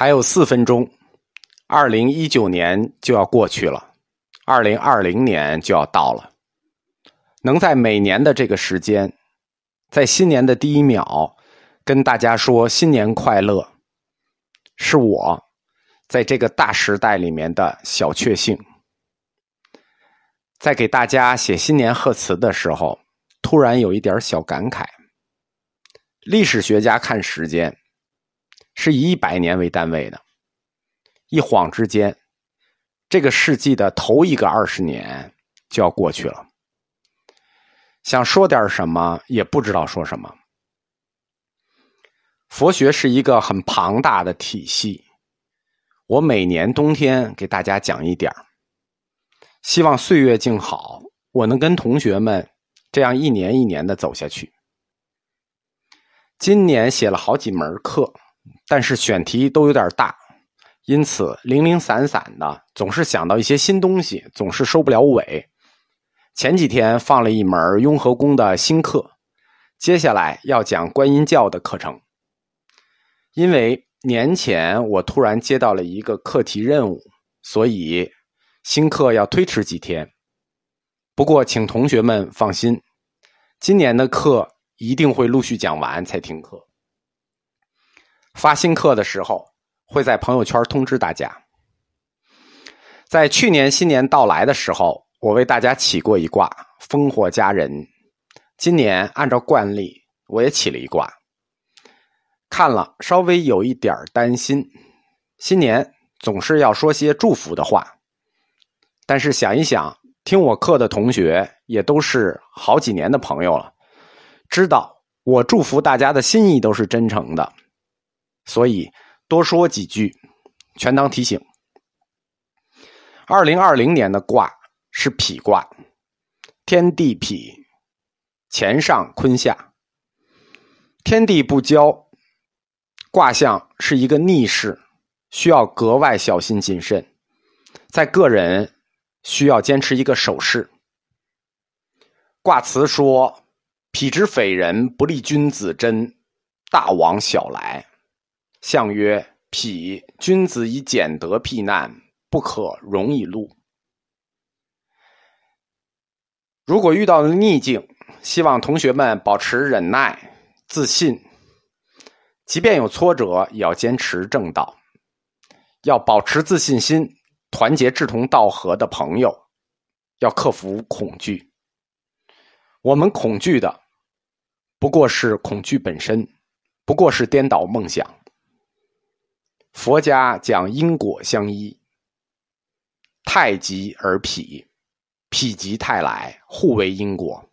还有四分钟，二零一九年就要过去了，二零二零年就要到了。能在每年的这个时间，在新年的第一秒，跟大家说新年快乐，是我在这个大时代里面的小确幸。在给大家写新年贺词的时候，突然有一点小感慨。历史学家看时间。是以一百年为单位的，一晃之间，这个世纪的头一个二十年就要过去了。想说点什么，也不知道说什么。佛学是一个很庞大的体系，我每年冬天给大家讲一点希望岁月静好，我能跟同学们这样一年一年的走下去。今年写了好几门课。但是选题都有点大，因此零零散散的，总是想到一些新东西，总是收不了尾。前几天放了一门雍和宫的新课，接下来要讲观音教的课程。因为年前我突然接到了一个课题任务，所以新课要推迟几天。不过请同学们放心，今年的课一定会陆续讲完才停课。发新课的时候，会在朋友圈通知大家。在去年新年到来的时候，我为大家起过一卦“烽火佳人”。今年按照惯例，我也起了一卦。看了稍微有一点担心，新年总是要说些祝福的话。但是想一想，听我课的同学也都是好几年的朋友了，知道我祝福大家的心意都是真诚的。所以多说几句，全当提醒。二零二零年的卦是否卦，天地否，乾上坤下，天地不交，卦象是一个逆势，需要格外小心谨慎。在个人需要坚持一个守势。卦辞说：“否之匪人，不利君子，真大往小来。”相曰：“否，君子以俭德避难，不可容以禄。如果遇到了逆境，希望同学们保持忍耐、自信，即便有挫折，也要坚持正道，要保持自信心，团结志同道合的朋友，要克服恐惧。我们恐惧的，不过是恐惧本身，不过是颠倒梦想。”佛家讲因果相依，太极而否，否极泰来，互为因果，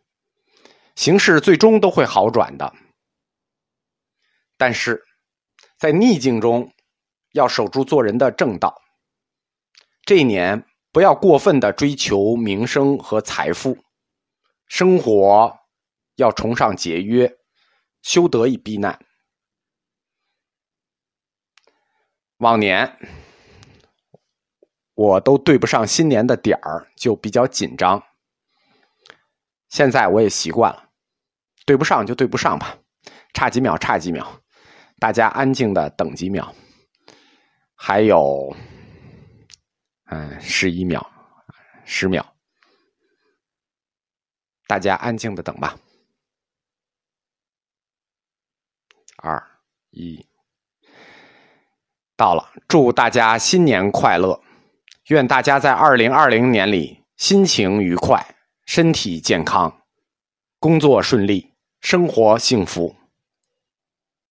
形势最终都会好转的。但是，在逆境中，要守住做人的正道。这一年，不要过分的追求名声和财富，生活要崇尚节约，修德以避难。往年我都对不上新年的点儿，就比较紧张。现在我也习惯了，对不上就对不上吧，差几秒差几秒，大家安静的等几秒。还有，嗯，十一秒，十秒，大家安静的等吧。二一。到了，祝大家新年快乐！愿大家在二零二零年里心情愉快、身体健康、工作顺利、生活幸福。